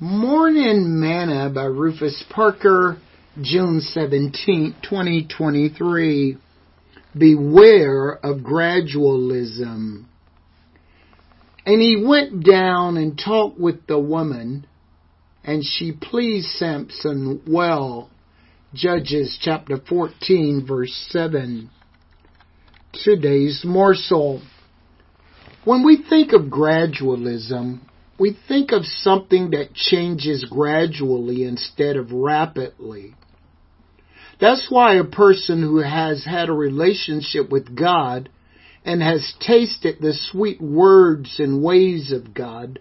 Morning Manna by Rufus Parker, June 17, 2023. Beware of gradualism. And he went down and talked with the woman, and she pleased Samson well. Judges chapter 14 verse 7. Today's morsel. When we think of gradualism, we think of something that changes gradually instead of rapidly. That's why a person who has had a relationship with God and has tasted the sweet words and ways of God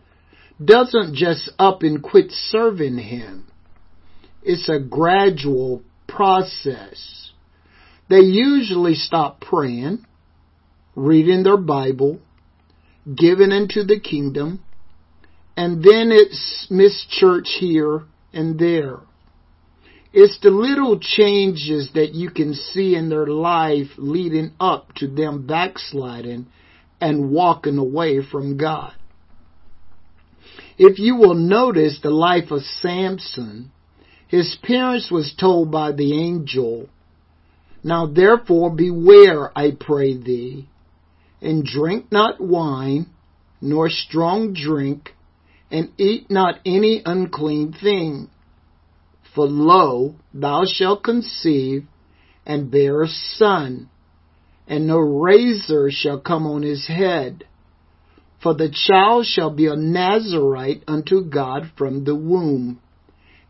doesn't just up and quit serving Him. It's a gradual process. They usually stop praying, reading their Bible, giving into the kingdom, and then it's miss church here and there. It's the little changes that you can see in their life leading up to them backsliding and walking away from God. If you will notice the life of Samson, his parents was told by the angel, Now therefore beware, I pray thee, and drink not wine, nor strong drink, and eat not any unclean thing. For lo, thou shalt conceive, and bear a son, and no razor shall come on his head. For the child shall be a Nazarite unto God from the womb,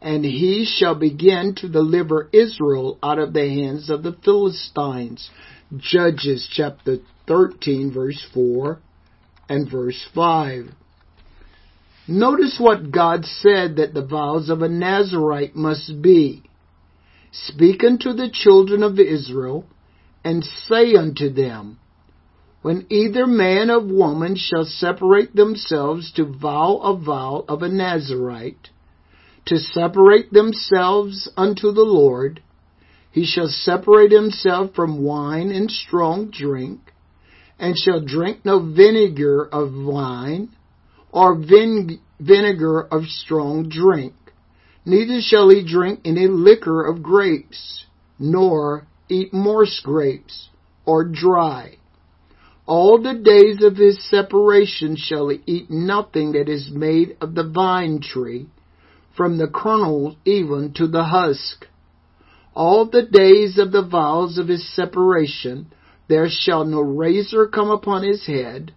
and he shall begin to deliver Israel out of the hands of the Philistines. Judges chapter 13 verse 4 and verse 5. Notice what God said that the vows of a Nazarite must be. Speak unto the children of Israel, and say unto them, When either man or woman shall separate themselves to vow a vow of a Nazarite, to separate themselves unto the Lord, he shall separate himself from wine and strong drink, and shall drink no vinegar of wine, or vin- vinegar of strong drink. Neither shall he drink any liquor of grapes, nor eat morse grapes, or dry. All the days of his separation shall he eat nothing that is made of the vine tree, from the kernel even to the husk. All the days of the vows of his separation, there shall no razor come upon his head,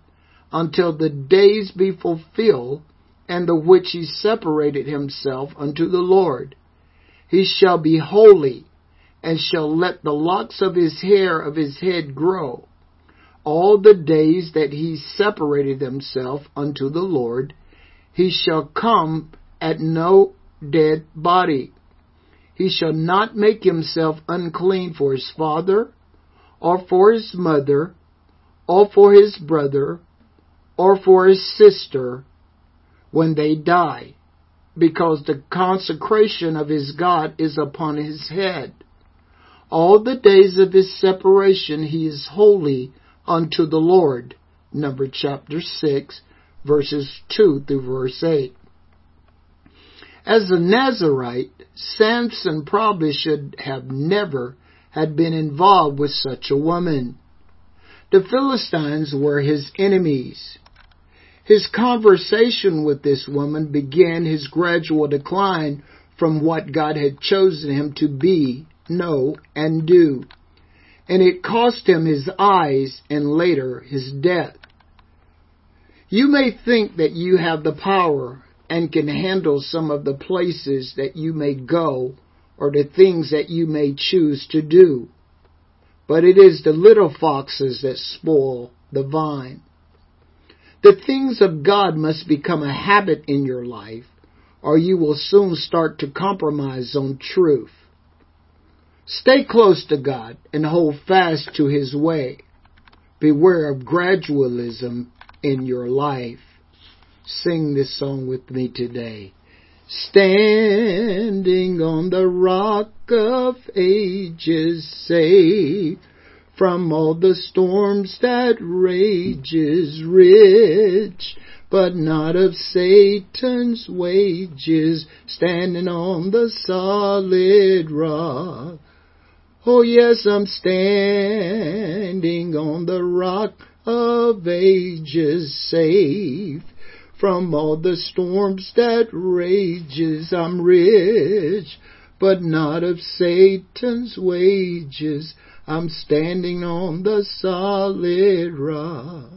until the days be fulfilled, and the which he separated himself unto the Lord. He shall be holy, and shall let the locks of his hair of his head grow. All the days that he separated himself unto the Lord, he shall come at no dead body. He shall not make himself unclean for his father, or for his mother, or for his brother, or for his sister when they die, because the consecration of his God is upon his head. All the days of his separation he is holy unto the Lord. Number chapter 6, verses 2 through verse 8. As a Nazarite, Samson probably should have never had been involved with such a woman. The Philistines were his enemies. His conversation with this woman began his gradual decline from what God had chosen him to be, know, and do. And it cost him his eyes and later his death. You may think that you have the power and can handle some of the places that you may go or the things that you may choose to do. But it is the little foxes that spoil the vine. The things of God must become a habit in your life, or you will soon start to compromise on truth. Stay close to God and hold fast to His way. Beware of gradualism in your life. Sing this song with me today. Standing on the rock of ages, safe from all the storms that rages rich but not of Satan's wages, standing on the solid rock. Oh yes, I'm standing on the rock of ages, safe from all the storms that rages. I'm rich, but not of Satan's wages. I'm standing on the solid rock.